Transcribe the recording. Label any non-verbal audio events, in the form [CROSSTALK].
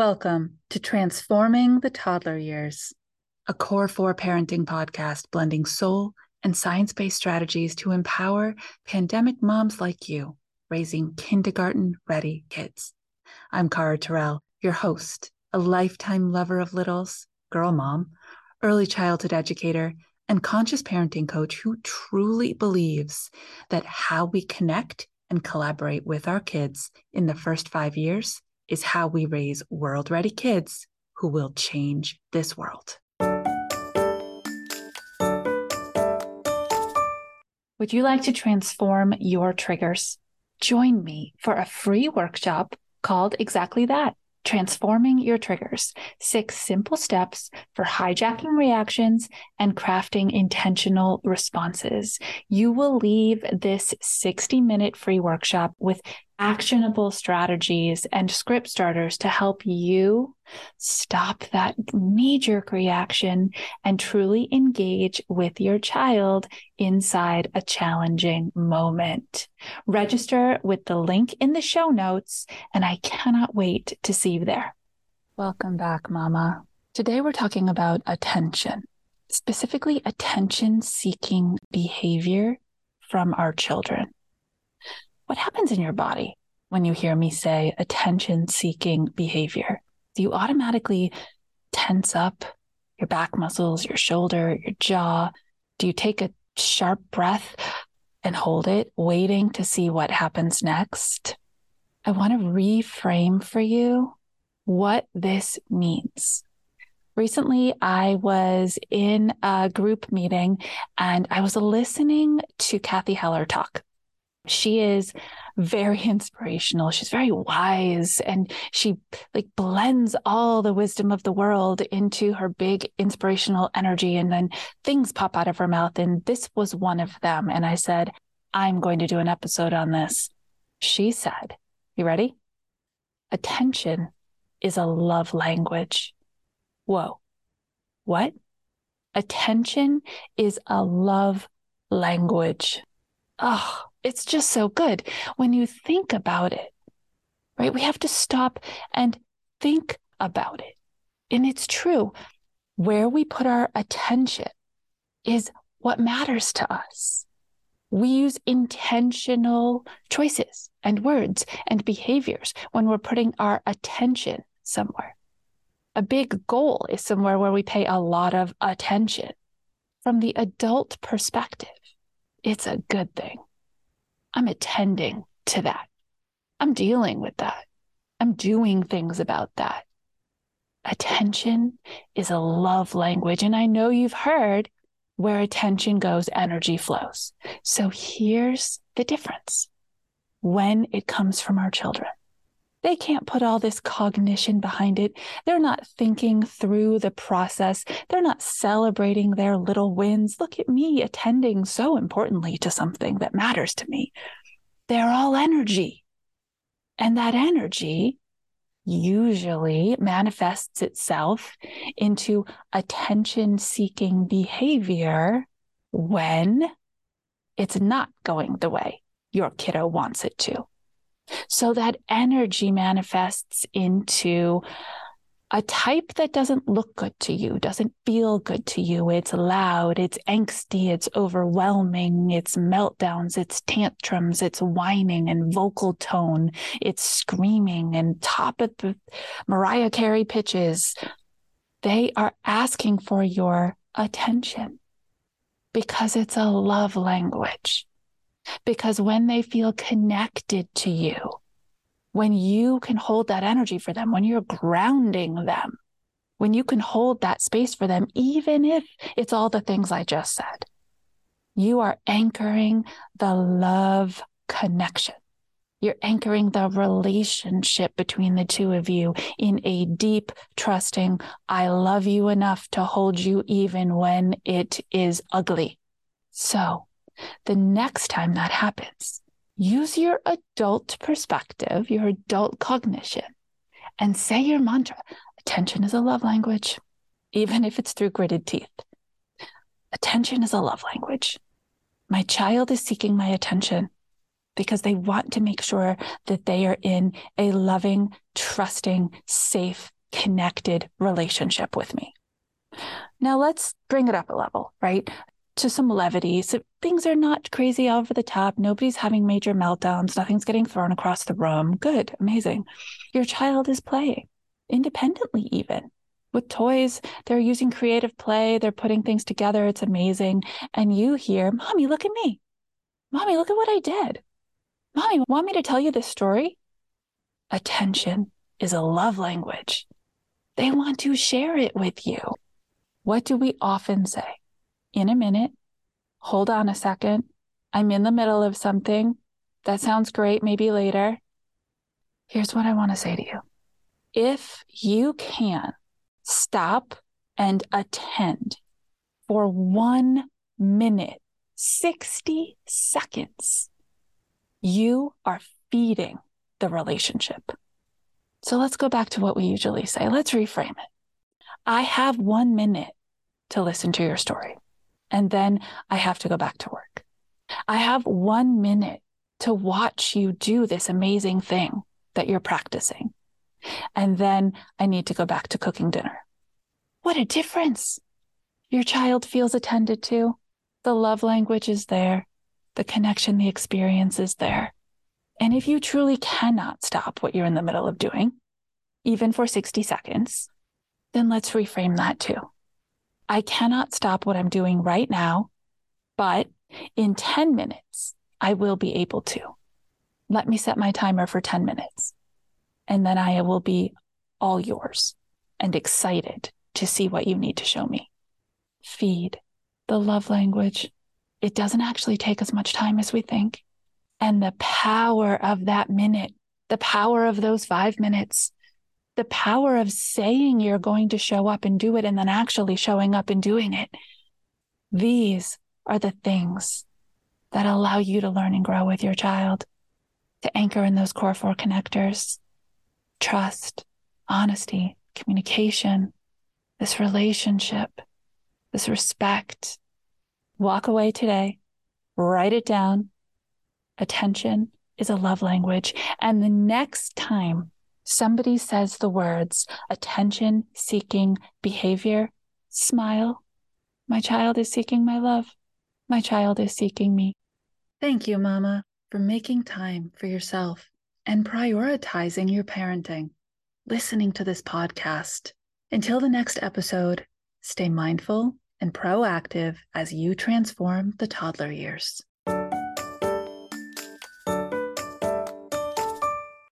Welcome to Transforming the Toddler Years, a Core 4 parenting podcast blending soul and science based strategies to empower pandemic moms like you raising kindergarten ready kids. I'm Cara Terrell, your host, a lifetime lover of littles, girl mom, early childhood educator, and conscious parenting coach who truly believes that how we connect and collaborate with our kids in the first five years is how we raise world ready kids who will change this world. Would you like to transform your triggers? Join me for a free workshop called exactly that Transforming Your Triggers Six Simple Steps for Hijacking Reactions and Crafting Intentional Responses. You will leave this 60 minute free workshop with actionable strategies and script starters to help you stop that knee jerk reaction and truly engage with your child inside a challenging moment. Register with the link in the show notes, and I cannot wait to see you there. Welcome back, Mama. Today we're talking about attention, specifically attention seeking behavior from our children. What happens in your body when you hear me say attention seeking behavior? Do you automatically tense up your back muscles, your shoulder, your jaw? Do you take a sharp breath and hold it, waiting to see what happens next? I want to reframe for you what this means. Recently, I was in a group meeting and I was listening to Cathy Heller talk. She is very [LAUGHS] inspirational. She's very wise and she like blends all the wisdom of the world into her big inspirational energy. And then things pop out of her mouth. And this was one of them. And I said, I'm going to do an episode on this. She said, You ready? Attention is a love language. Whoa. What? Attention is a love language. Oh, it's just so good when you think about it, right? We have to stop and think about it. And it's true. Where we put our attention is what matters to us. We use intentional choices and words and behaviors when we're putting our attention somewhere. A big goal is somewhere where we pay a lot of attention. From the adult perspective, it's a good thing. I'm attending to that. I'm dealing with that. I'm doing things about that. Attention is a love language. And I know you've heard where attention goes, energy flows. So here's the difference when it comes from our children. They can't put all this cognition behind it. They're not thinking through the process. They're not celebrating their little wins. Look at me attending so importantly to something that matters to me. They're all energy. And that energy usually manifests itself into attention seeking behavior when it's not going the way your kiddo wants it to. So that energy manifests into a type that doesn't look good to you, doesn't feel good to you. It's loud, it's angsty, it's overwhelming, it's meltdowns, it's tantrums, it's whining and vocal tone, it's screaming and top of the Mariah Carey pitches. They are asking for your attention because it's a love language because when they feel connected to you, when you can hold that energy for them, when you're grounding them, when you can hold that space for them, even if it's all the things I just said, you are anchoring the love connection. You're anchoring the relationship between the two of you in a deep, trusting, I love you enough to hold you even when it is ugly. So the next time that happens, use your adult perspective, your adult cognition, and say your mantra. Attention is a love language, even if it's through gritted teeth. Attention is a love language. My child is seeking my attention. because they want to make sure that they are in a loving, trusting, safe, connected relationship with me. Now let's bring it up a level, right? To some levity. So things are not crazy over the top. Nobody's having major meltdowns. Nothing's getting thrown across the room. Good, amazing. Your child is playing independently, even with toys. They're using creative play. They're putting things together. It's amazing. And you hear, Mommy, look at me. Mommy, look at what I did. Mommy, want me to tell you this story? Attention is a love language. They want to share it with you. What do we often say? In a minute, hold on a second. I'm in the middle of something. That sounds great. Maybe later. Here's what I want to say to you. If you can stop and attend for one minute, 60 seconds, you are feeding the relationship. So let's go back to what we usually say. Let's reframe it. I have one minute to listen to your story, and then I have to go back to work. I have one minute to watch you do this amazing thing that you're practicing. And then I need to go back to cooking dinner. What a difference. Your child feels attended to. The love language is there. The connection, the experience is there. And if you truly cannot stop what you're in the middle of doing, even for 60 seconds, then let's reframe that too. I cannot stop what I'm doing right now, but in 10 minutes, I will be able to. Let me set my timer for 10 minutes, and then I will be all yours and excited to see what you need to show me. Feed the love language. It doesn't actually take as much time as we think and the power of that minute, the power of those five minutes, the power of saying you're going to show up and do it and then actually showing up and doing it. These are the things that allow you to learn and grow with your child, to anchor in those core four connectors trust, honesty, communication, this relationship, this respect. Walk away today, write it down, attention is a love language. And the next time somebody says the words attention seeking behavior, smile. My child is seeking my love. My child is seeking me. Thank you, Mama, for making time for yourself and prioritizing your parenting, listening to this podcast. Until the next episode, stay mindful and proactive as you transform the toddler years.